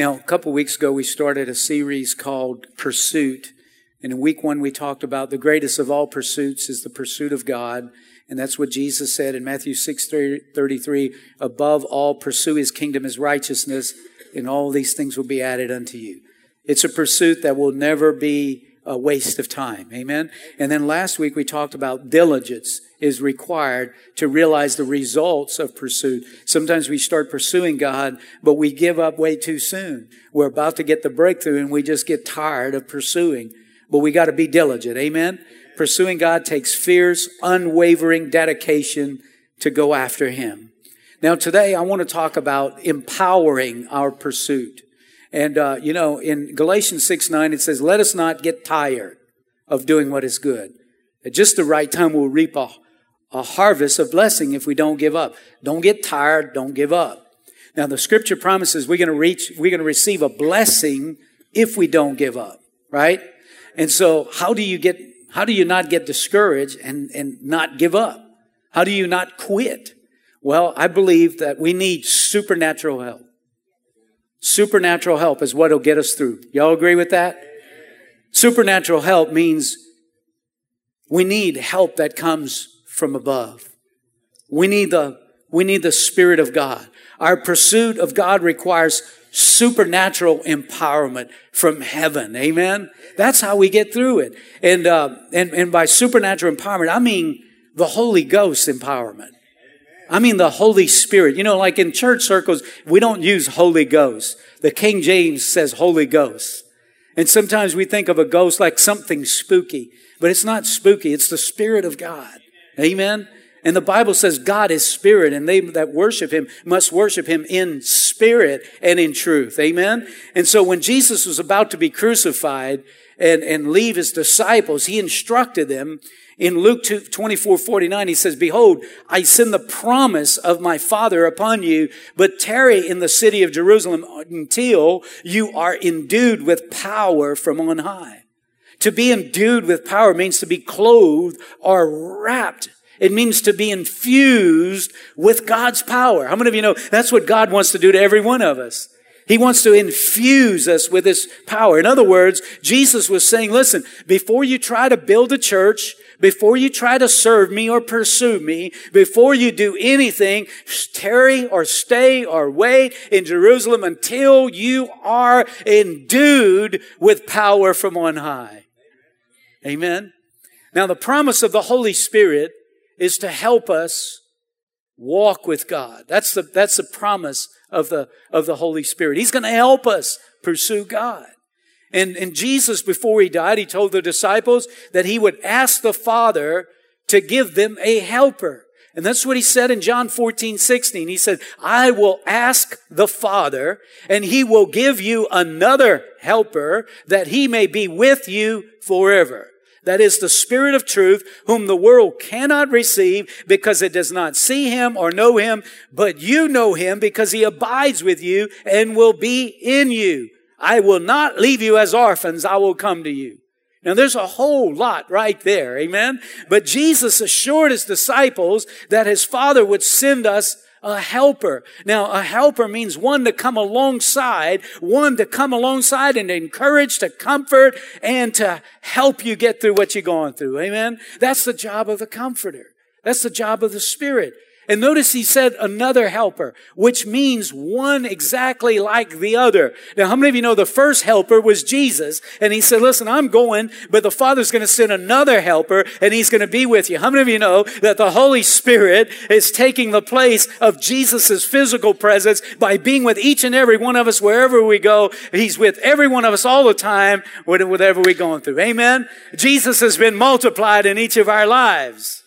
Now, a couple weeks ago, we started a series called Pursuit. And in week one, we talked about the greatest of all pursuits is the pursuit of God. And that's what Jesus said in Matthew 6 33 above all, pursue his kingdom, his righteousness, and all these things will be added unto you. It's a pursuit that will never be a waste of time. Amen. And then last week we talked about diligence is required to realize the results of pursuit. Sometimes we start pursuing God, but we give up way too soon. We're about to get the breakthrough and we just get tired of pursuing. But we got to be diligent. Amen. Pursuing God takes fierce, unwavering dedication to go after Him. Now today I want to talk about empowering our pursuit. And, uh, you know, in Galatians 6 9, it says, Let us not get tired of doing what is good. At just the right time, we'll reap a, a harvest of blessing if we don't give up. Don't get tired. Don't give up. Now, the scripture promises we're going to reach, we're going to receive a blessing if we don't give up, right? And so, how do you get, how do you not get discouraged and, and not give up? How do you not quit? Well, I believe that we need supernatural help. Supernatural help is what will get us through. Y'all agree with that? Supernatural help means we need help that comes from above. We need the, we need the Spirit of God. Our pursuit of God requires supernatural empowerment from heaven. Amen. That's how we get through it. And, uh, and, and by supernatural empowerment, I mean the Holy Ghost empowerment. I mean the Holy Spirit. You know, like in church circles, we don't use Holy Ghost. The King James says Holy Ghost. And sometimes we think of a ghost like something spooky, but it's not spooky. It's the Spirit of God. Amen. And the Bible says God is spirit and they that worship him must worship him in spirit and in truth. Amen. And so when Jesus was about to be crucified and, and leave his disciples, he instructed them in Luke 2, 24, 49, he says, Behold, I send the promise of my Father upon you, but tarry in the city of Jerusalem until you are endued with power from on high. To be endued with power means to be clothed or wrapped it means to be infused with God's power. How many of you know that's what God wants to do to every one of us? He wants to infuse us with His power. In other words, Jesus was saying, listen, before you try to build a church, before you try to serve me or pursue me, before you do anything, tarry or stay or wait in Jerusalem until you are endued with power from on high. Amen. Now the promise of the Holy Spirit is to help us walk with God. That's the, that's the promise of the, of the Holy Spirit. He's going to help us pursue God. And, and Jesus, before he died, he told the disciples that he would ask the Father to give them a helper. And that's what he said in John 14, 16. He said, I will ask the Father and he will give you another helper that he may be with you forever. That is the Spirit of truth, whom the world cannot receive because it does not see him or know him, but you know him because he abides with you and will be in you. I will not leave you as orphans. I will come to you. Now there's a whole lot right there. Amen. But Jesus assured his disciples that his father would send us a helper. Now, a helper means one to come alongside, one to come alongside and encourage, to comfort, and to help you get through what you're going through. Amen. That's the job of the comforter. That's the job of the Spirit. And notice he said another helper, which means one exactly like the other. Now, how many of you know the first helper was Jesus? And he said, listen, I'm going, but the Father's going to send another helper and he's going to be with you. How many of you know that the Holy Spirit is taking the place of Jesus' physical presence by being with each and every one of us wherever we go? He's with every one of us all the time, whatever we're going through. Amen? Jesus has been multiplied in each of our lives.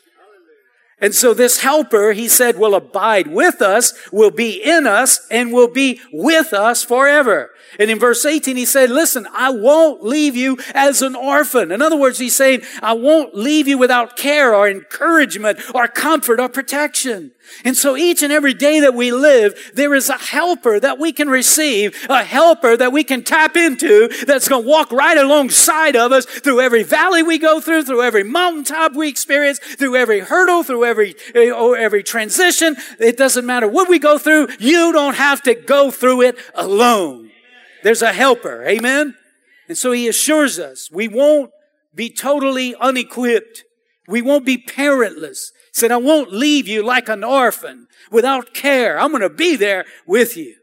And so this helper, he said, will abide with us, will be in us, and will be with us forever. And in verse 18, he said, listen, I won't leave you as an orphan. In other words, he's saying, I won't leave you without care or encouragement or comfort or protection. And so each and every day that we live, there is a helper that we can receive, a helper that we can tap into that's going to walk right alongside of us through every valley we go through, through every mountaintop we experience, through every hurdle, through every, oh, every transition. It doesn't matter what we go through. You don't have to go through it alone. There's a helper. Amen. And so he assures us we won't be totally unequipped. We won't be parentless. He said, I won't leave you like an orphan without care. I'm going to be there with you.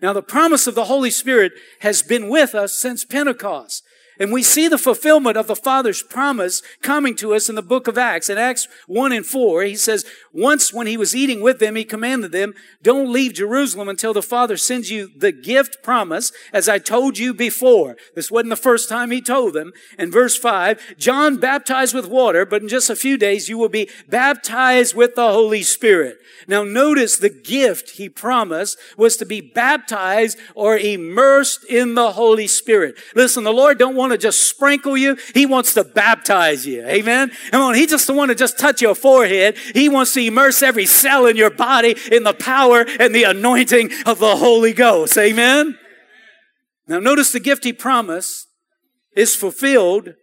Now, the promise of the Holy Spirit has been with us since Pentecost. And we see the fulfillment of the Father's promise coming to us in the book of Acts. In Acts 1 and 4, he says, Once when he was eating with them, he commanded them, Don't leave Jerusalem until the Father sends you the gift promise, as I told you before. This wasn't the first time he told them. In verse 5, John baptized with water, but in just a few days you will be baptized with the Holy Spirit. Now notice the gift he promised was to be baptized or immersed in the Holy Spirit. Listen, the Lord don't want to just sprinkle you. He wants to baptize you. Amen. Come on. He just want to just touch your forehead. He wants to immerse every cell in your body in the power and the anointing of the Holy Ghost. Amen. Now notice the gift he promised is fulfilled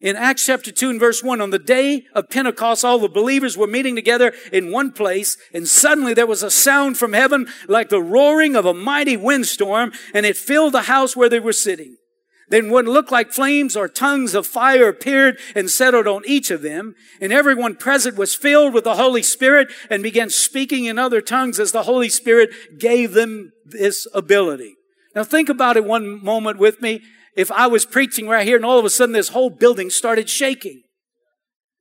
in Acts chapter 2 and verse 1, on the day of Pentecost, all the believers were meeting together in one place, and suddenly there was a sound from heaven like the roaring of a mighty windstorm, and it filled the house where they were sitting. Then what looked like flames or tongues of fire appeared and settled on each of them, and everyone present was filled with the Holy Spirit and began speaking in other tongues as the Holy Spirit gave them this ability. Now think about it one moment with me if I was preaching right here and all of a sudden this whole building started shaking.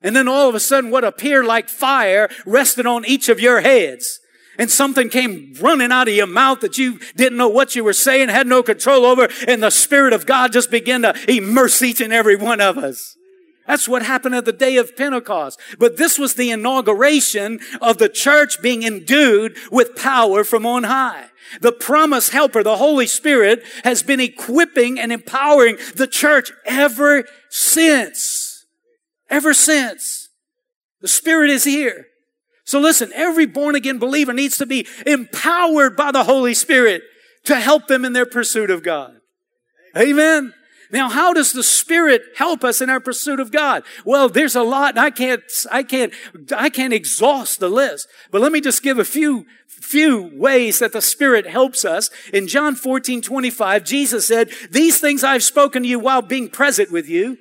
And then all of a sudden what appeared like fire rested on each of your heads. And something came running out of your mouth that you didn't know what you were saying, had no control over, and the Spirit of God just began to immerse each and every one of us. That's what happened at the day of Pentecost. But this was the inauguration of the church being endued with power from on high. The promise helper, the Holy Spirit, has been equipping and empowering the church ever since. Ever since. The Spirit is here. So listen, every born again believer needs to be empowered by the Holy Spirit to help them in their pursuit of God. Amen. Now, how does the Spirit help us in our pursuit of God? Well, there's a lot, I can't, I can't, I can't exhaust the list. But let me just give a few, few ways that the Spirit helps us. In John 14, 25, Jesus said, These things I've spoken to you while being present with you.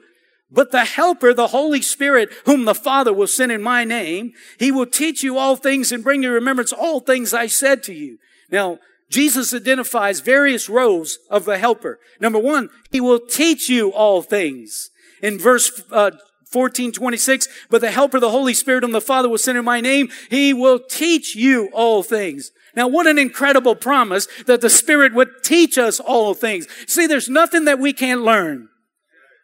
But the Helper, the Holy Spirit, whom the Father will send in my name, He will teach you all things and bring to remembrance all things I said to you. Now, Jesus identifies various roles of the helper. Number one, he will teach you all things. In verse uh, 14, 26, but the helper, the Holy Spirit, whom the Father will send in my name, he will teach you all things. Now, what an incredible promise that the Spirit would teach us all things. See, there's nothing that we can't learn.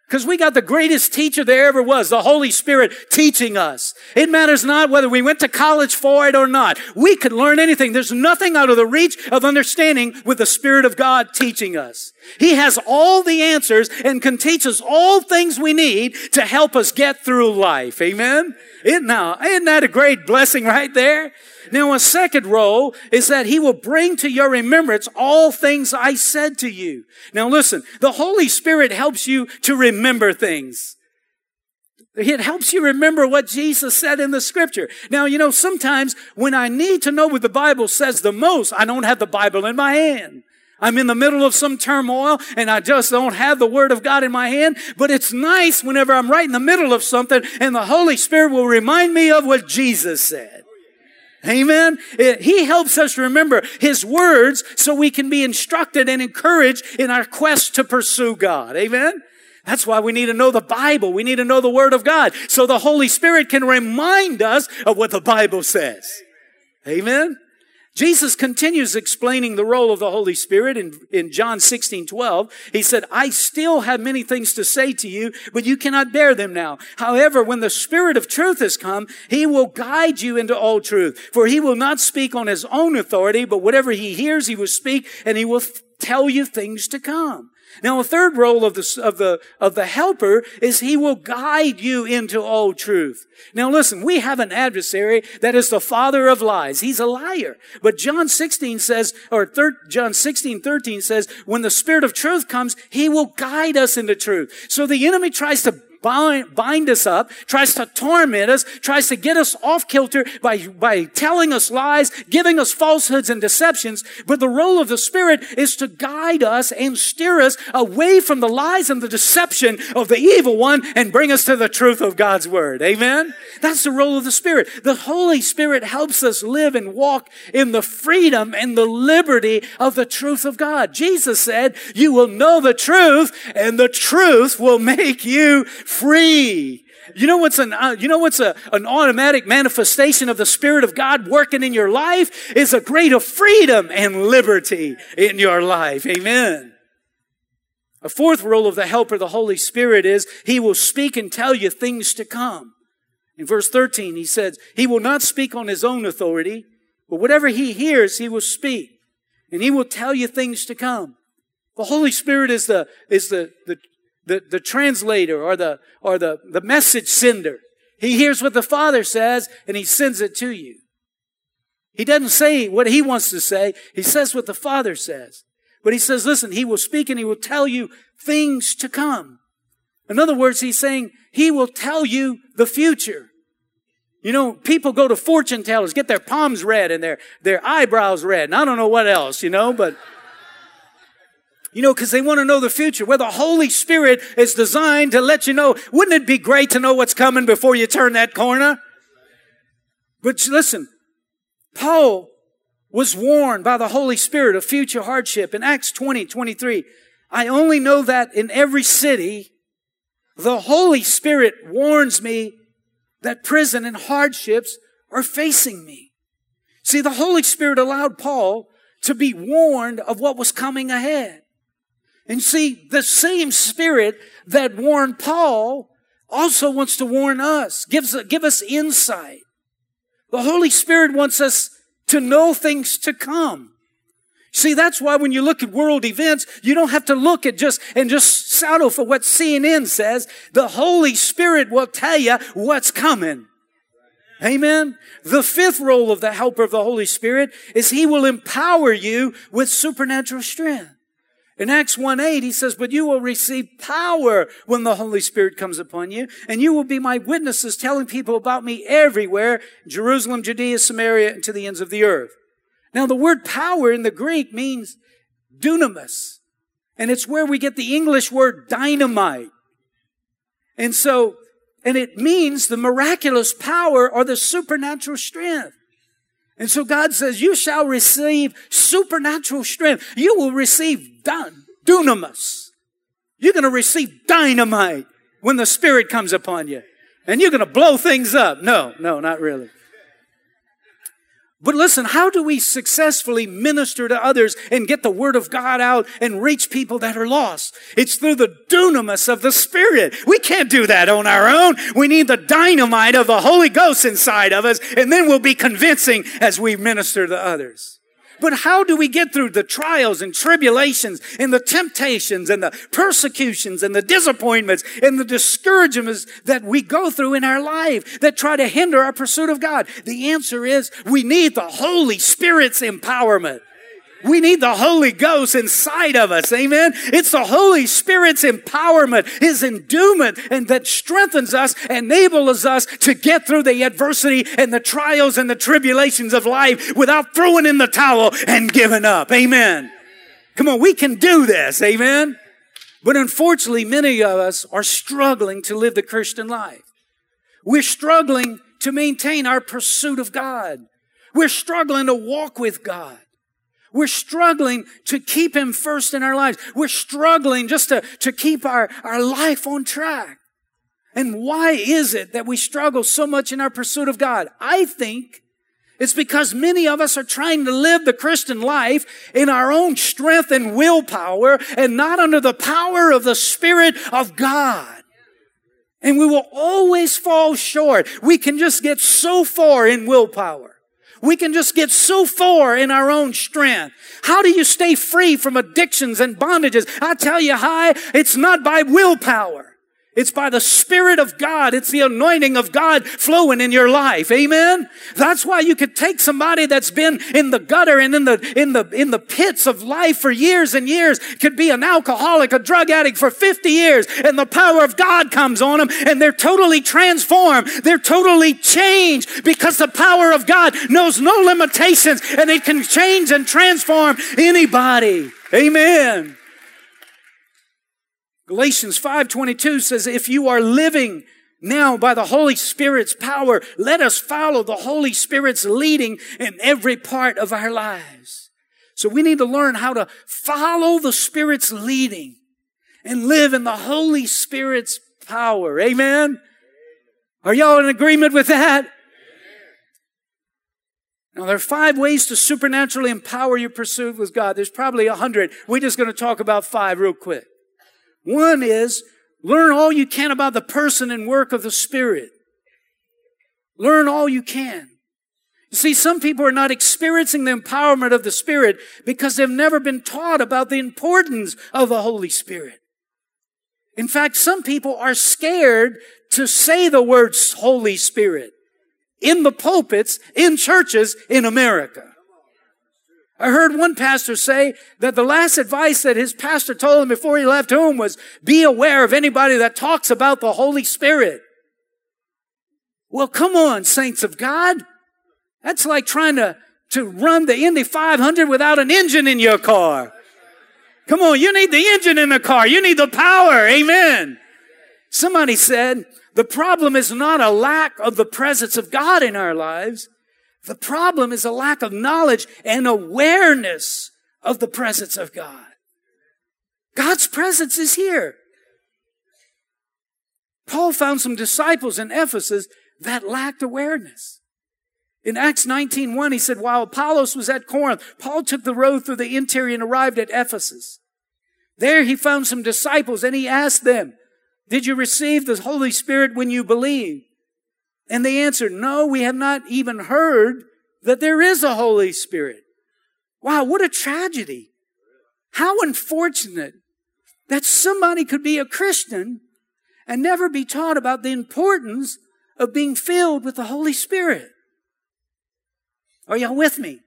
Because we got the greatest teacher there ever was, the Holy Spirit teaching us. It matters not whether we went to college for it or not. We could learn anything. There's nothing out of the reach of understanding with the Spirit of God teaching us. He has all the answers and can teach us all things we need to help us get through life. Amen? Isn't, now, isn't that a great blessing right there? Now, a second role is that he will bring to your remembrance all things I said to you. Now listen, the Holy Spirit helps you to remember things. It helps you remember what Jesus said in the scripture. Now, you know, sometimes when I need to know what the Bible says the most, I don't have the Bible in my hand. I'm in the middle of some turmoil and I just don't have the Word of God in my hand. But it's nice whenever I'm right in the middle of something and the Holy Spirit will remind me of what Jesus said. Amen. He helps us remember His words so we can be instructed and encouraged in our quest to pursue God. Amen. That's why we need to know the Bible. We need to know the Word of God so the Holy Spirit can remind us of what the Bible says. Amen. Jesus continues explaining the role of the Holy Spirit in, in John 16, 12. He said, I still have many things to say to you, but you cannot bear them now. However, when the Spirit of truth has come, He will guide you into all truth. For He will not speak on His own authority, but whatever He hears, He will speak, and He will tell you things to come. Now, a third role of the, of the, of the helper is he will guide you into all truth. Now listen, we have an adversary that is the father of lies. He's a liar. But John 16 says, or thir- John 16, 13 says, when the spirit of truth comes, he will guide us into truth. So the enemy tries to bind, bind us up, tries to torment us, tries to get us off kilter by, by telling us lies, giving us falsehoods and deceptions. But the role of the Spirit is to guide us and steer us away from the lies and the deception of the evil one and bring us to the truth of God's Word. Amen? That's the role of the Spirit. The Holy Spirit helps us live and walk in the freedom and the liberty of the truth of God. Jesus said, you will know the truth and the truth will make you free. You know what's an, uh, you know what's a, an automatic manifestation of the Spirit of God working in your life is a greater freedom and liberty in your life. Amen. A fourth role of the helper, the Holy Spirit, is He will speak and tell you things to come. In verse 13, He says, He will not speak on His own authority, but whatever He hears, He will speak. And He will tell you things to come. The Holy Spirit is the, is the, the, the, the translator or the, or the, the message sender. He hears what the Father says and He sends it to you. He doesn't say what He wants to say. He says what the Father says. But he says, listen, he will speak and he will tell you things to come. In other words, he's saying he will tell you the future. You know, people go to fortune tellers, get their palms read and their, their eyebrows read, and I don't know what else, you know, but, you know, because they want to know the future. Where the Holy Spirit is designed to let you know, wouldn't it be great to know what's coming before you turn that corner? But listen, Paul was warned by the Holy Spirit of future hardship. In Acts 20, 23, I only know that in every city, the Holy Spirit warns me that prison and hardships are facing me. See, the Holy Spirit allowed Paul to be warned of what was coming ahead. And see, the same Spirit that warned Paul also wants to warn us, gives, give us insight. The Holy Spirit wants us to know things to come. See, that's why when you look at world events, you don't have to look at just and just settle for what CNN says. The Holy Spirit will tell you what's coming. Amen. The fifth role of the helper of the Holy Spirit is he will empower you with supernatural strength. In Acts 1 8, he says, But you will receive power when the Holy Spirit comes upon you, and you will be my witnesses telling people about me everywhere, Jerusalem, Judea, Samaria, and to the ends of the earth. Now, the word power in the Greek means dunamis, and it's where we get the English word dynamite. And so, and it means the miraculous power or the supernatural strength. And so God says, you shall receive supernatural strength. You will receive dun, dunamis. You're going to receive dynamite when the Spirit comes upon you. And you're going to blow things up. No, no, not really. But listen, how do we successfully minister to others and get the word of God out and reach people that are lost? It's through the dunamis of the Spirit. We can't do that on our own. We need the dynamite of the Holy Ghost inside of us, and then we'll be convincing as we minister to others. But how do we get through the trials and tribulations and the temptations and the persecutions and the disappointments and the discouragements that we go through in our life that try to hinder our pursuit of God? The answer is we need the Holy Spirit's empowerment. We need the Holy Ghost inside of us. Amen. It's the Holy Spirit's empowerment, His endowment, and that strengthens us, enables us to get through the adversity and the trials and the tribulations of life without throwing in the towel and giving up. Amen. Come on, we can do this. Amen. But unfortunately, many of us are struggling to live the Christian life. We're struggling to maintain our pursuit of God. We're struggling to walk with God. We're struggling to keep Him first in our lives. We're struggling just to, to keep our, our life on track. And why is it that we struggle so much in our pursuit of God? I think it's because many of us are trying to live the Christian life in our own strength and willpower and not under the power of the Spirit of God. And we will always fall short. We can just get so far in willpower. We can just get so far in our own strength. How do you stay free from addictions and bondages? I tell you, hi, it's not by willpower. It's by the Spirit of God. It's the anointing of God flowing in your life. Amen. That's why you could take somebody that's been in the gutter and in the, in the, in the pits of life for years and years, could be an alcoholic, a drug addict for 50 years, and the power of God comes on them and they're totally transformed. They're totally changed because the power of God knows no limitations and it can change and transform anybody. Amen. Galatians 5:22 says if you are living now by the Holy Spirit's power, let us follow the Holy Spirit's leading in every part of our lives. So we need to learn how to follow the Spirit's leading and live in the Holy Spirit's power. Amen. Are y'all in agreement with that? Now, there are five ways to supernaturally empower your pursuit with God. There's probably a hundred. We're just going to talk about five real quick. One is learn all you can about the person and work of the Spirit. Learn all you can. You see, some people are not experiencing the empowerment of the Spirit because they've never been taught about the importance of the Holy Spirit. In fact, some people are scared to say the words Holy Spirit in the pulpits, in churches in America. I heard one pastor say that the last advice that his pastor told him before he left home was be aware of anybody that talks about the Holy Spirit. Well, come on, saints of God. That's like trying to, to run the Indy 500 without an engine in your car. Come on, you need the engine in the car. You need the power. Amen. Somebody said, the problem is not a lack of the presence of God in our lives. The problem is a lack of knowledge and awareness of the presence of God. God's presence is here. Paul found some disciples in Ephesus that lacked awareness. In Acts 19:1 he said while Apollos was at Corinth, Paul took the road through the interior and arrived at Ephesus. There he found some disciples and he asked them, "Did you receive the Holy Spirit when you believed?" And they answered, No, we have not even heard that there is a Holy Spirit. Wow, what a tragedy. How unfortunate that somebody could be a Christian and never be taught about the importance of being filled with the Holy Spirit. Are y'all with me?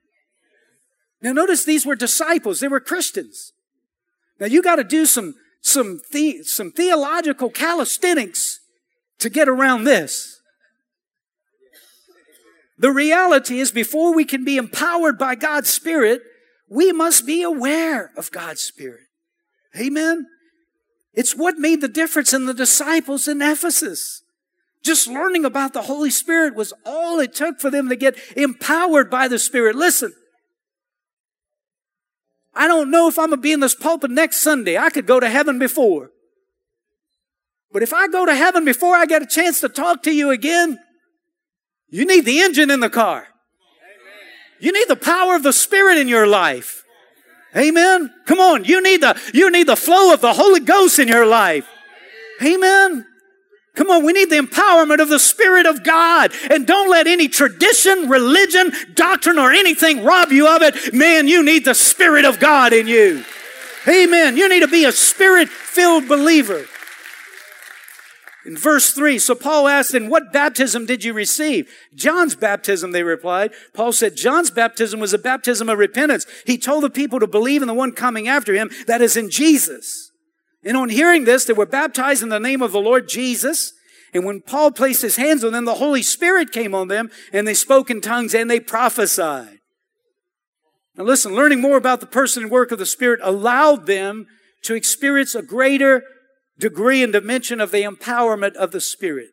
Now notice these were disciples. They were Christians. Now you got to do some, some, the, some theological calisthenics to get around this. The reality is before we can be empowered by God's Spirit, we must be aware of God's Spirit. Amen. It's what made the difference in the disciples in Ephesus. Just learning about the Holy Spirit was all it took for them to get empowered by the Spirit. Listen, I don't know if I'm going to be in this pulpit next Sunday. I could go to heaven before. But if I go to heaven before I get a chance to talk to you again, you need the engine in the car. You need the power of the Spirit in your life. Amen. Come on. You need the, you need the flow of the Holy Ghost in your life. Amen. Come on, we need the empowerment of the Spirit of God. And don't let any tradition, religion, doctrine, or anything rob you of it. Man, you need the Spirit of God in you. Amen. You need to be a Spirit filled believer. In verse 3, so Paul asked, In what baptism did you receive? John's baptism, they replied. Paul said, John's baptism was a baptism of repentance. He told the people to believe in the one coming after him, that is in Jesus. And on hearing this, they were baptized in the name of the Lord Jesus. And when Paul placed his hands on them, the Holy Spirit came on them, and they spoke in tongues and they prophesied. Now listen, learning more about the person and work of the Spirit allowed them to experience a greater degree and dimension of the empowerment of the Spirit.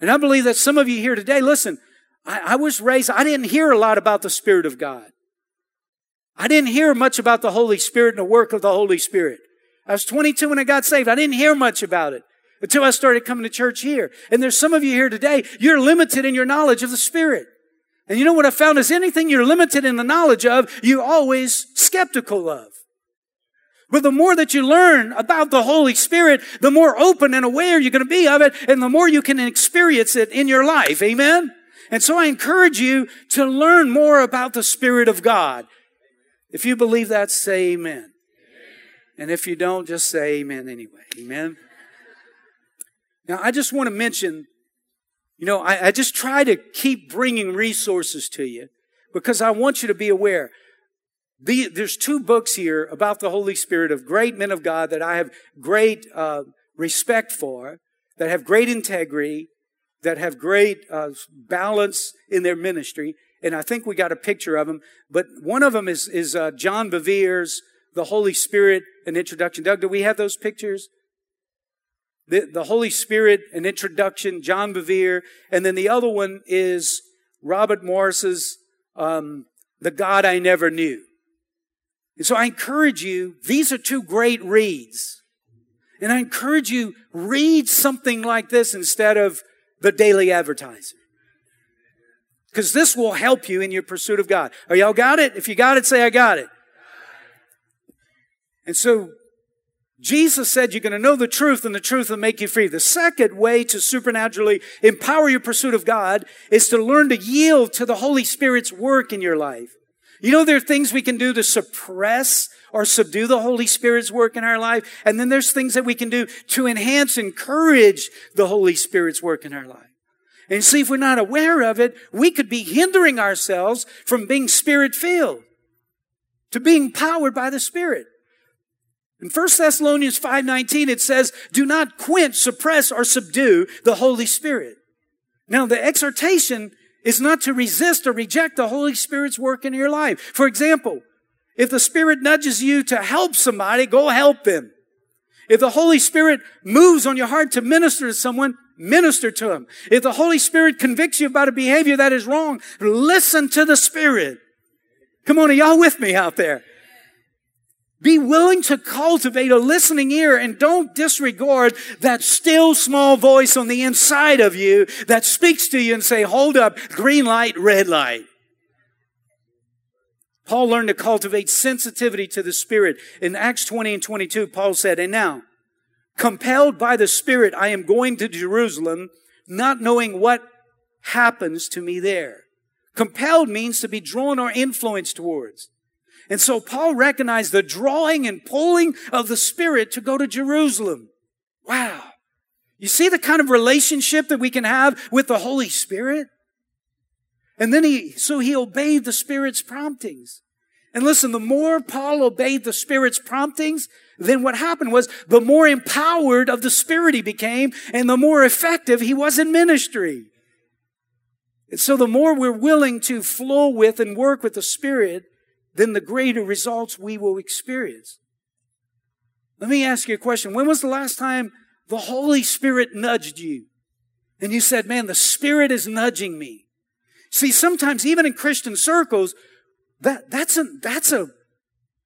And I believe that some of you here today, listen, I, I, was raised, I didn't hear a lot about the Spirit of God. I didn't hear much about the Holy Spirit and the work of the Holy Spirit. I was 22 when I got saved. I didn't hear much about it until I started coming to church here. And there's some of you here today, you're limited in your knowledge of the Spirit. And you know what I found is anything you're limited in the knowledge of, you're always skeptical of. But the more that you learn about the Holy Spirit, the more open and aware you're going to be of it, and the more you can experience it in your life. Amen? And so I encourage you to learn more about the Spirit of God. If you believe that, say amen. And if you don't, just say amen anyway. Amen? Now, I just want to mention, you know, I, I just try to keep bringing resources to you because I want you to be aware. The, there's two books here about the Holy Spirit of great men of God that I have great uh, respect for, that have great integrity, that have great uh, balance in their ministry. And I think we got a picture of them. But one of them is, is uh, John Bevere's The Holy Spirit, an introduction. Doug, do we have those pictures? The, the Holy Spirit, an introduction, John Bevere. And then the other one is Robert Morris's um, The God I Never Knew. And so I encourage you, these are two great reads. And I encourage you, read something like this instead of the daily advertiser. Because this will help you in your pursuit of God. Are y'all got it? If you got it, say, I got it. And so Jesus said you're going to know the truth and the truth will make you free. The second way to supernaturally empower your pursuit of God is to learn to yield to the Holy Spirit's work in your life. You know, there are things we can do to suppress or subdue the Holy Spirit's work in our life. And then there's things that we can do to enhance, encourage the Holy Spirit's work in our life. And see, if we're not aware of it, we could be hindering ourselves from being spirit filled to being powered by the Spirit. In 1 Thessalonians 5:19 it says, "Do not quench, suppress or subdue the Holy Spirit." Now the exhortation is not to resist or reject the Holy Spirit's work in your life. For example, if the Spirit nudges you to help somebody, go help them. If the Holy Spirit moves on your heart to minister to someone, minister to them. If the Holy Spirit convicts you about a behavior that is wrong, listen to the Spirit. Come on, are y'all with me out there? Be willing to cultivate a listening ear and don't disregard that still small voice on the inside of you that speaks to you and say, hold up, green light, red light. Paul learned to cultivate sensitivity to the Spirit. In Acts 20 and 22, Paul said, And now, compelled by the Spirit, I am going to Jerusalem, not knowing what happens to me there. Compelled means to be drawn or influenced towards. And so Paul recognized the drawing and pulling of the Spirit to go to Jerusalem. Wow. You see the kind of relationship that we can have with the Holy Spirit? And then he, so he obeyed the Spirit's promptings. And listen, the more Paul obeyed the Spirit's promptings, then what happened was the more empowered of the Spirit he became and the more effective he was in ministry. And so the more we're willing to flow with and work with the Spirit, then the greater results we will experience. Let me ask you a question. When was the last time the Holy Spirit nudged you? And you said, man, the Spirit is nudging me. See, sometimes even in Christian circles, that, that's a, that's a,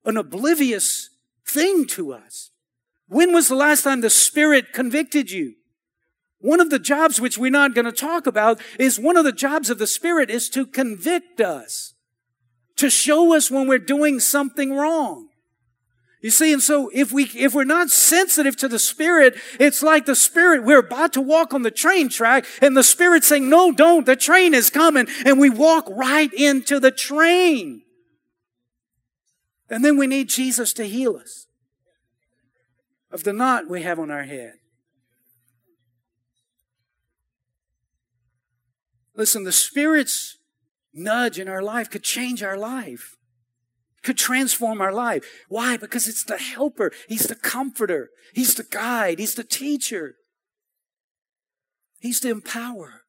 an oblivious thing to us. When was the last time the Spirit convicted you? One of the jobs which we're not going to talk about is one of the jobs of the Spirit is to convict us to show us when we're doing something wrong. You see, and so if we, if we're not sensitive to the Spirit, it's like the Spirit, we're about to walk on the train track and the Spirit saying, no, don't, the train is coming. And we walk right into the train. And then we need Jesus to heal us of the knot we have on our head. Listen, the Spirit's nudge in our life could change our life, could transform our life. Why? Because it's the helper, He's the comforter, He's the guide, He's the teacher, He's the empower.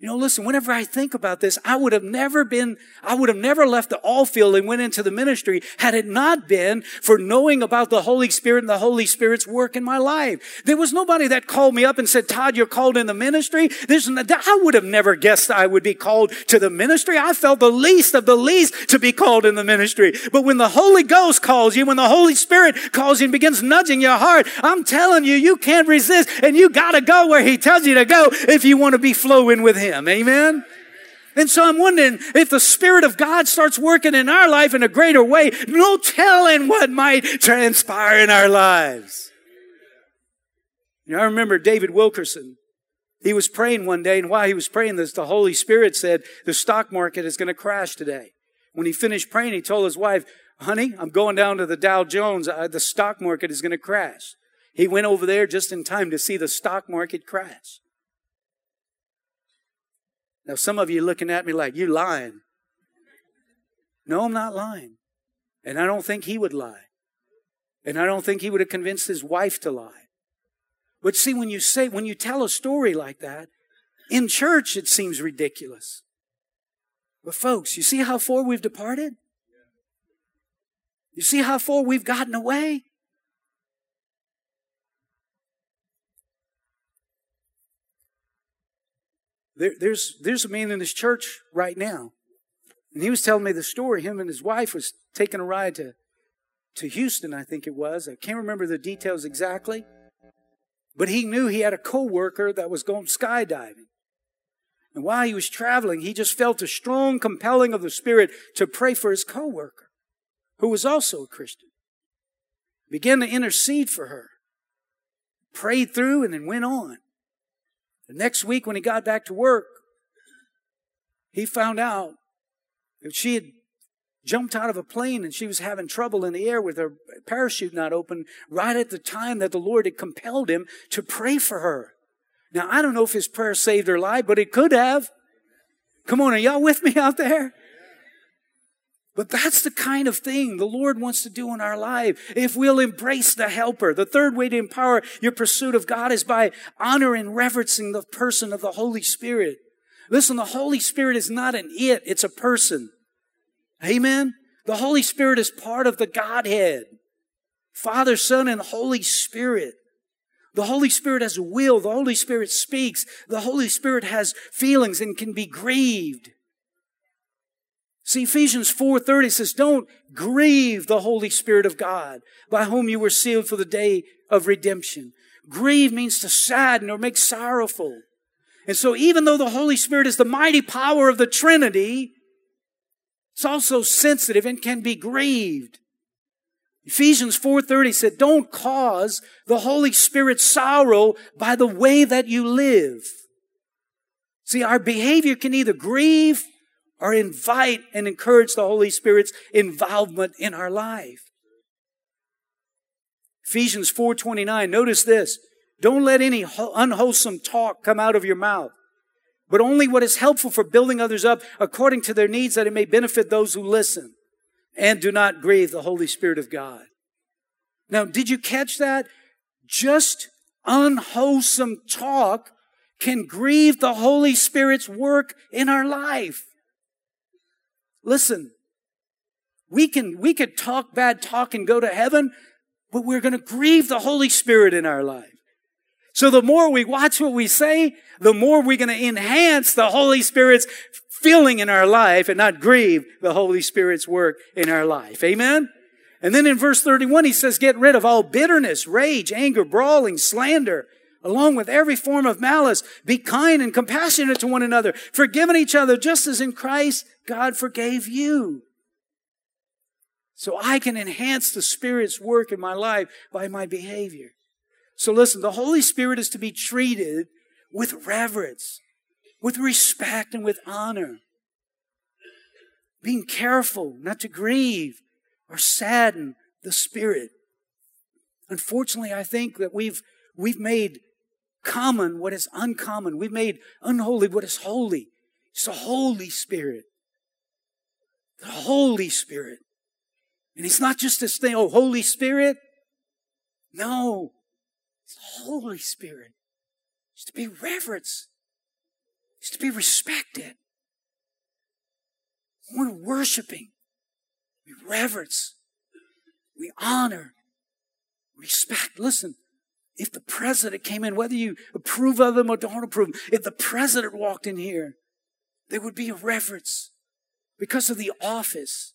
You know, listen, whenever I think about this, I would have never been, I would have never left the all field and went into the ministry had it not been for knowing about the Holy Spirit and the Holy Spirit's work in my life. There was nobody that called me up and said, Todd, you're called in the ministry. There's, I would have never guessed I would be called to the ministry. I felt the least of the least to be called in the ministry. But when the Holy Ghost calls you, when the Holy Spirit calls you and begins nudging your heart, I'm telling you, you can't resist and you gotta go where He tells you to go if you want to be flowing with Him. Amen? And so I'm wondering if the Spirit of God starts working in our life in a greater way, no telling what might transpire in our lives. You know, I remember David Wilkerson. He was praying one day, and while he was praying this, the Holy Spirit said, the stock market is going to crash today. When he finished praying, he told his wife, honey, I'm going down to the Dow Jones. Uh, the stock market is going to crash. He went over there just in time to see the stock market crash. Now, some of you looking at me like, you lying. No, I'm not lying. And I don't think he would lie. And I don't think he would have convinced his wife to lie. But see, when you say, when you tell a story like that, in church it seems ridiculous. But folks, you see how far we've departed? You see how far we've gotten away? There, there's, there's a man in this church right now, and he was telling me the story. Him and his wife was taking a ride to, to Houston, I think it was. I can't remember the details exactly. But he knew he had a coworker that was going skydiving. And while he was traveling, he just felt a strong compelling of the Spirit to pray for his coworker, who was also a Christian. Began to intercede for her. Prayed through and then went on. The next week when he got back to work, he found out that she had jumped out of a plane and she was having trouble in the air with her parachute not open right at the time that the Lord had compelled him to pray for her. Now, I don't know if his prayer saved her life, but it could have. Come on, are y'all with me out there? But that's the kind of thing the Lord wants to do in our life if we'll embrace the helper. The third way to empower your pursuit of God is by honoring and reverencing the person of the Holy Spirit. Listen, the Holy Spirit is not an it, it's a person. Amen? The Holy Spirit is part of the Godhead. Father, Son, and Holy Spirit. The Holy Spirit has a will. The Holy Spirit speaks. The Holy Spirit has feelings and can be grieved. See, Ephesians 4.30 says, don't grieve the Holy Spirit of God, by whom you were sealed for the day of redemption. Grieve means to sadden or make sorrowful. And so even though the Holy Spirit is the mighty power of the Trinity, it's also sensitive and can be grieved. Ephesians 4:30 said, "Don't cause the Holy Spirit sorrow by the way that you live." See, our behavior can either grieve or invite and encourage the Holy Spirit's involvement in our life. Ephesians 4:29, notice this. Don't let any unwholesome talk come out of your mouth but only what is helpful for building others up according to their needs that it may benefit those who listen. And do not grieve the Holy Spirit of God. Now, did you catch that? Just unwholesome talk can grieve the Holy Spirit's work in our life. Listen, we can, we could talk bad talk and go to heaven, but we're going to grieve the Holy Spirit in our life. So the more we watch what we say, the more we're going to enhance the Holy Spirit's feeling in our life and not grieve the Holy Spirit's work in our life. Amen? And then in verse 31, he says, get rid of all bitterness, rage, anger, brawling, slander, along with every form of malice. Be kind and compassionate to one another, forgiving each other just as in Christ God forgave you. So I can enhance the Spirit's work in my life by my behavior. So listen, the Holy Spirit is to be treated with reverence, with respect, and with honor. Being careful not to grieve or sadden the Spirit. Unfortunately, I think that we've, we've made common what is uncommon. We've made unholy what is holy. It's the Holy Spirit. The Holy Spirit. And it's not just this thing, oh, Holy Spirit. No. It's the Holy Spirit. It's to be reverenced. It's to be respected. We're worshiping. We reverence. We honor. Respect. Listen, if the president came in, whether you approve of him or don't approve, him, if the president walked in here, there would be a reverence because of the office.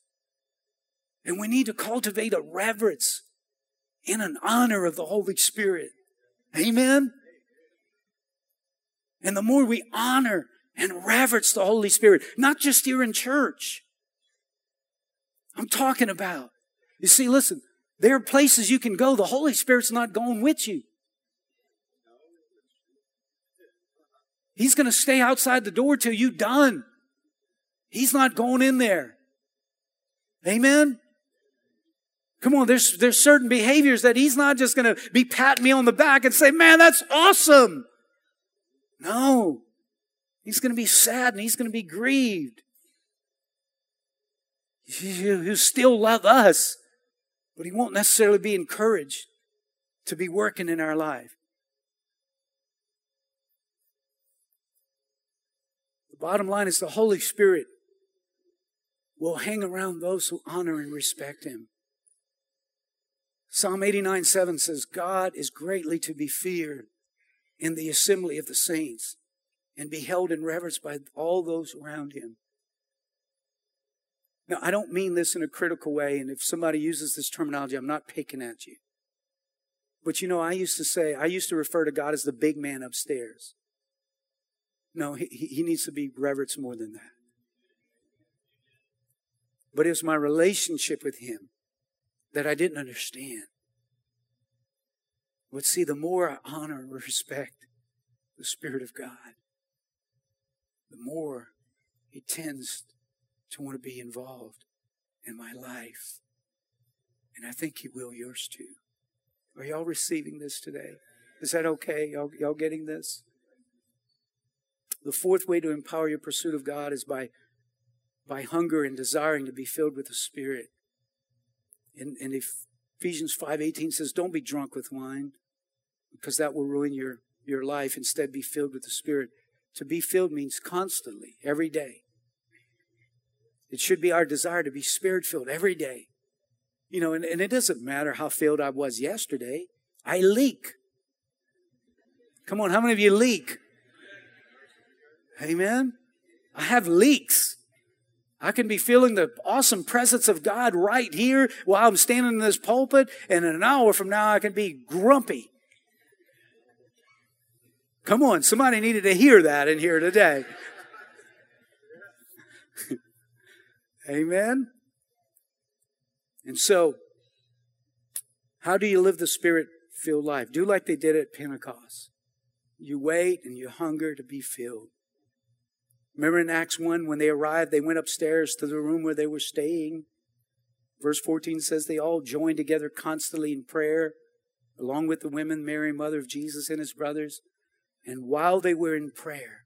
And we need to cultivate a reverence in an honor of the Holy Spirit. Amen? And the more we honor and reverence the Holy Spirit, not just here in church, I'm talking about. You see, listen, there are places you can go. The Holy Spirit's not going with you. He's going to stay outside the door till you're done. He's not going in there. Amen? Come on, there's, there's certain behaviors that he's not just going to be patting me on the back and say, man, that's awesome. No. He's going to be sad and he's going to be grieved. He'll still love us, but he won't necessarily be encouraged to be working in our life. The bottom line is the Holy Spirit will hang around those who honor and respect him. Psalm 89 7 says, God is greatly to be feared in the assembly of the saints and be held in reverence by all those around him. Now, I don't mean this in a critical way, and if somebody uses this terminology, I'm not picking at you. But you know, I used to say, I used to refer to God as the big man upstairs. No, he, he needs to be reverenced more than that. But it was my relationship with Him that I didn't understand. But see, the more I honor and respect the Spirit of God, the more He tends to want to be involved in my life. And I think He will yours too. Are y'all receiving this today? Is that okay? Y'all, y'all getting this? The fourth way to empower your pursuit of God is by, by hunger and desiring to be filled with the Spirit. And, and Ephesians 5.18 says, don't be drunk with wine because that will ruin your, your life. Instead, be filled with the Spirit. To be filled means constantly, every day. It should be our desire to be spirit filled every day. You know, and, and it doesn't matter how filled I was yesterday. I leak. Come on, how many of you leak? Amen. I have leaks. I can be feeling the awesome presence of God right here while I'm standing in this pulpit, and in an hour from now I can be grumpy. Come on, somebody needed to hear that in here today. Amen. And so, how do you live the spirit filled life? Do like they did at Pentecost. You wait and you hunger to be filled. Remember in Acts 1, when they arrived, they went upstairs to the room where they were staying. Verse 14 says they all joined together constantly in prayer, along with the women, Mary, mother of Jesus, and his brothers. And while they were in prayer,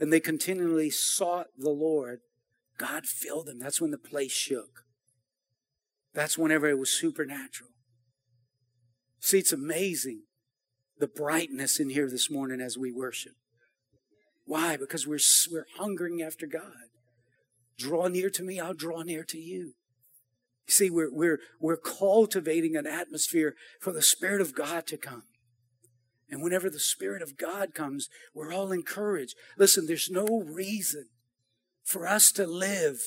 and they continually sought the Lord, God filled them. That's when the place shook. That's whenever it was supernatural. See, it's amazing the brightness in here this morning as we worship. Why? Because we're, we're hungering after God. Draw near to me, I'll draw near to you. See, we're, we're, we're cultivating an atmosphere for the Spirit of God to come. And whenever the Spirit of God comes, we're all encouraged. Listen, there's no reason for us to live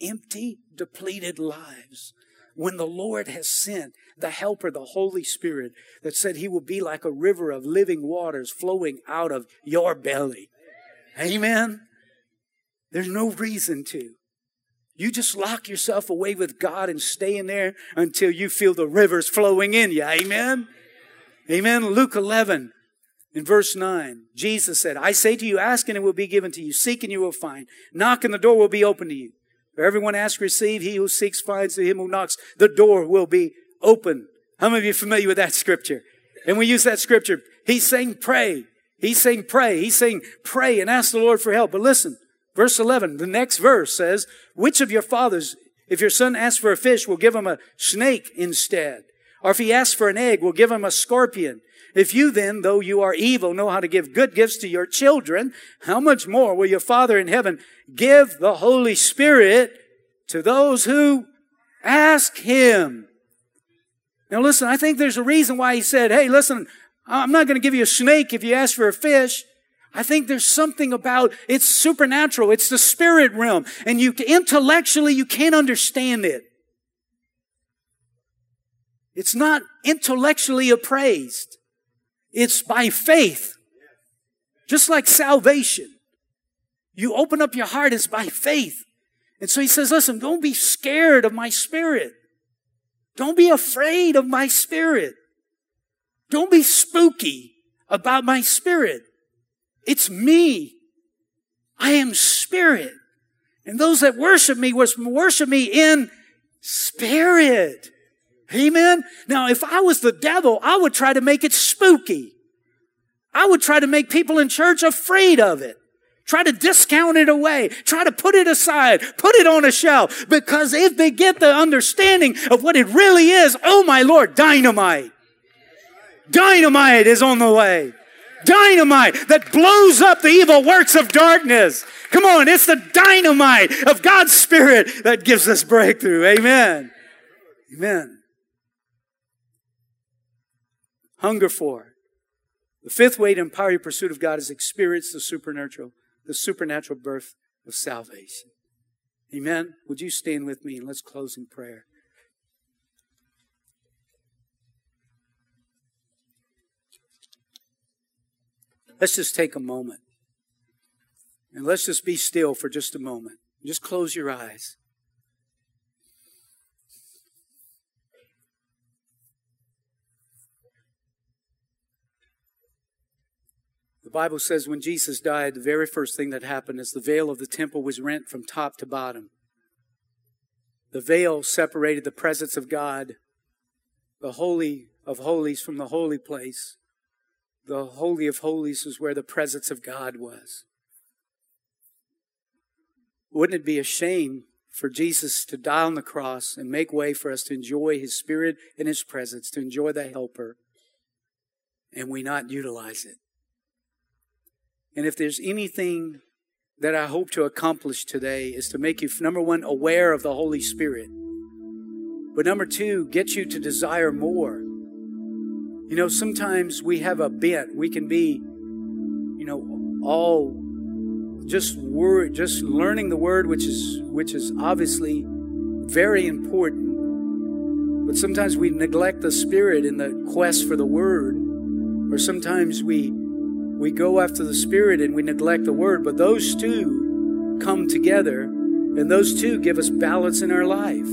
empty, depleted lives when the Lord has sent the Helper, the Holy Spirit, that said He will be like a river of living waters flowing out of your belly. Amen. There's no reason to. You just lock yourself away with God and stay in there until you feel the rivers flowing in you. Amen. Amen. Luke 11 in verse 9, Jesus said, I say to you, ask and it will be given to you. Seek and you will find. Knock and the door will be open to you. For everyone asks, receive. He who seeks finds. To him who knocks, the door will be open. How many of you are familiar with that scripture? And we use that scripture. He's saying pray. He's saying pray. He's saying pray and ask the Lord for help. But listen, verse 11, the next verse says, which of your fathers, if your son asks for a fish, will give him a snake instead? Or if he asks for an egg, will give him a scorpion? If you then, though you are evil, know how to give good gifts to your children, how much more will your Father in heaven give the Holy Spirit to those who ask Him? Now listen, I think there's a reason why He said, hey, listen, I'm not going to give you a snake if you ask for a fish. I think there's something about it's supernatural. It's the spirit realm. And you intellectually, you can't understand it. It's not intellectually appraised. It's by faith. Just like salvation. You open up your heart, it's by faith. And so he says, listen, don't be scared of my spirit. Don't be afraid of my spirit. Don't be spooky about my spirit. It's me. I am spirit. And those that worship me worship me in spirit. Amen. Now, if I was the devil, I would try to make it spooky. I would try to make people in church afraid of it. Try to discount it away. Try to put it aside. Put it on a shelf. Because if they get the understanding of what it really is, oh my Lord, dynamite. Dynamite is on the way. Dynamite that blows up the evil works of darkness. Come on, it's the dynamite of God's Spirit that gives us breakthrough. Amen. Amen. Hunger for. The fifth way to empower your pursuit of God is experience the supernatural, the supernatural birth of salvation. Amen. Would you stand with me and let's close in prayer. Let's just take a moment. And let's just be still for just a moment. Just close your eyes. Bible says when Jesus died, the very first thing that happened is the veil of the temple was rent from top to bottom. The veil separated the presence of God, the Holy of Holies, from the holy place the Holy of Holies was where the presence of God was. Wouldn't it be a shame for Jesus to die on the cross and make way for us to enjoy His Spirit and His presence, to enjoy the Helper, and we not utilize it? And if there's anything that I hope to accomplish today is to make you, number one, aware of the Holy Spirit. But number two, get you to desire more. You know, sometimes we have a bent. We can be, you know, all just word, just learning the word, which is which is obviously very important. But sometimes we neglect the spirit in the quest for the word, or sometimes we we go after the spirit and we neglect the word. But those two come together, and those two give us balance in our life.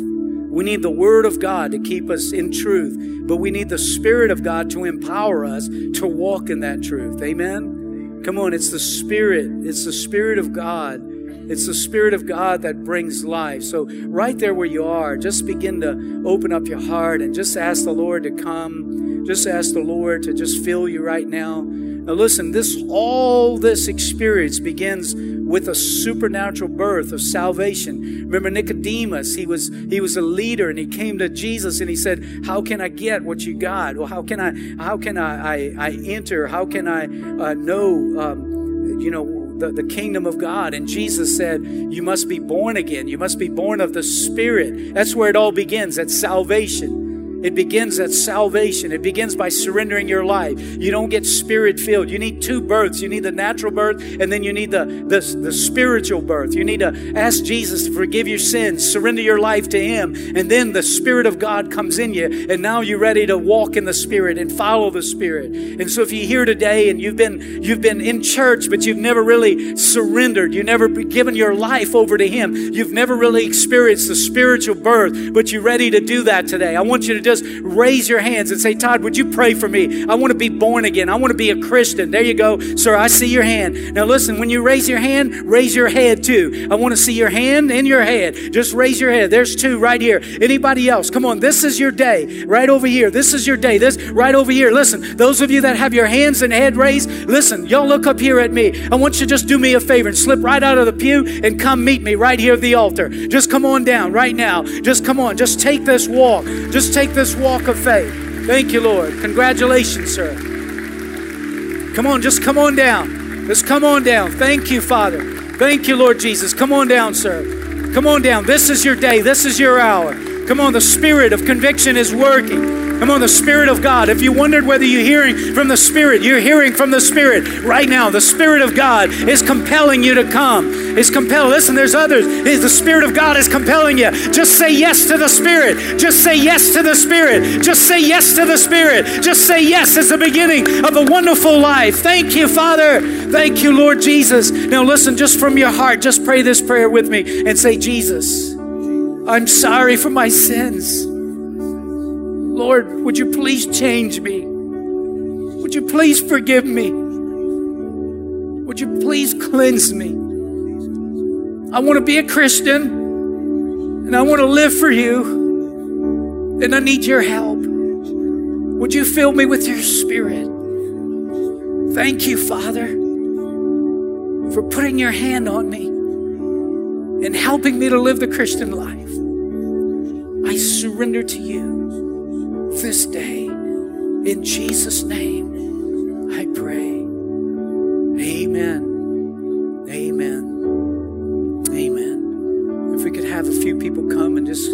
We need the Word of God to keep us in truth, but we need the Spirit of God to empower us to walk in that truth. Amen? Come on, it's the Spirit. It's the Spirit of God. It's the Spirit of God that brings life. So, right there where you are, just begin to open up your heart and just ask the Lord to come. Just ask the Lord to just fill you right now. Now, listen, this all this experience begins with a supernatural birth of salvation. Remember Nicodemus, he was he was a leader and he came to Jesus and he said, "How can I get what you got? Well, how can I how can I I, I enter? How can I uh, know um, you know the, the kingdom of God. And Jesus said, You must be born again. You must be born of the Spirit. That's where it all begins at salvation. It begins at salvation. It begins by surrendering your life. You don't get spirit filled. You need two births. You need the natural birth and then you need the, the, the spiritual birth. You need to ask Jesus to forgive your sins, surrender your life to Him, and then the Spirit of God comes in you, and now you're ready to walk in the Spirit and follow the Spirit. And so if you're here today and you've been you've been in church, but you've never really surrendered, you've never given your life over to Him, you've never really experienced the spiritual birth, but you're ready to do that today. I want you to just raise your hands and say, Todd, would you pray for me? I want to be born again. I want to be a Christian. There you go. Sir, I see your hand. Now listen, when you raise your hand, raise your head too. I want to see your hand and your head. Just raise your head. There's two right here. Anybody else? Come on. This is your day. Right over here. This is your day. This right over here. Listen, those of you that have your hands and head raised, listen, y'all look up here at me. I want you to just do me a favor and slip right out of the pew and come meet me right here at the altar. Just come on down right now. Just come on. Just take this walk. Just take this walk of faith. Thank you, Lord. Congratulations, sir. Come on, just come on down. Just come on down. Thank you, Father. Thank you, Lord Jesus. Come on down, sir. Come on down. This is your day. This is your hour. Come on, the spirit of conviction is working. Come on, the Spirit of God. If you wondered whether you're hearing from the Spirit, you're hearing from the Spirit right now. The Spirit of God is compelling you to come. It's compelling. Listen, there's others. The Spirit of God is compelling you. Just say yes to the Spirit. Just say yes to the Spirit. Just say yes to the Spirit. Just say yes. It's the beginning of a wonderful life. Thank you, Father. Thank you, Lord Jesus. Now, listen, just from your heart, just pray this prayer with me and say, Jesus, I'm sorry for my sins. Lord, would you please change me? Would you please forgive me? Would you please cleanse me? I want to be a Christian and I want to live for you. And I need your help. Would you fill me with your spirit? Thank you, Father, for putting your hand on me and helping me to live the Christian life. I surrender to you this day. In Jesus' name, I pray. Amen. Amen. Amen. If we could have a few people come and just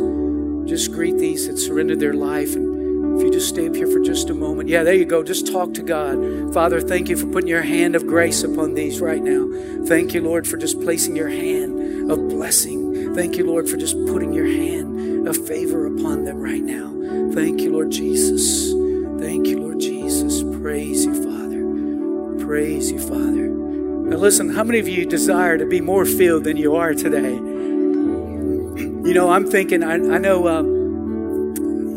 just greet these that surrendered their life and if you just stay up here for just a moment. Yeah, there you go. Just talk to God. Father, thank you for putting your hand of grace upon these right now. Thank you, Lord, for just placing your hand of blessing. Thank you, Lord, for just putting your hand of favor upon them right now. Thank you, Lord Jesus. Thank you, Lord Jesus. Praise you, Father. Praise you, Father. Now, listen, how many of you desire to be more filled than you are today? You know, I'm thinking, I, I know, uh,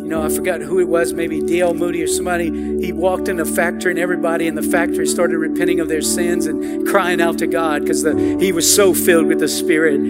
you know, I forgot who it was, maybe D.L. Moody or somebody. He walked in a factory and everybody in the factory started repenting of their sins and crying out to God because he was so filled with the Spirit.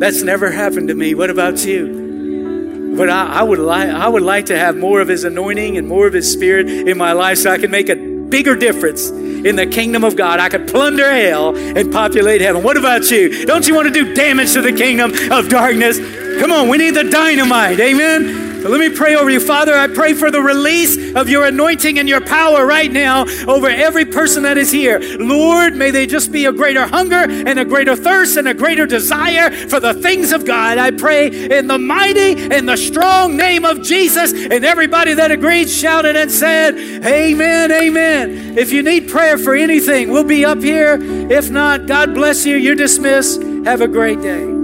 That's never happened to me. What about you? But I, I, would like I would like to have more of His anointing and more of His Spirit in my life, so I can make a bigger difference in the kingdom of God. I could plunder hell and populate heaven. What about you? Don't you want to do damage to the kingdom of darkness? Come on, we need the dynamite. Amen. Let me pray over you. Father, I pray for the release of your anointing and your power right now over every person that is here. Lord, may they just be a greater hunger and a greater thirst and a greater desire for the things of God. I pray in the mighty and the strong name of Jesus. And everybody that agreed shouted and said, Amen, amen. If you need prayer for anything, we'll be up here. If not, God bless you. You're dismissed. Have a great day.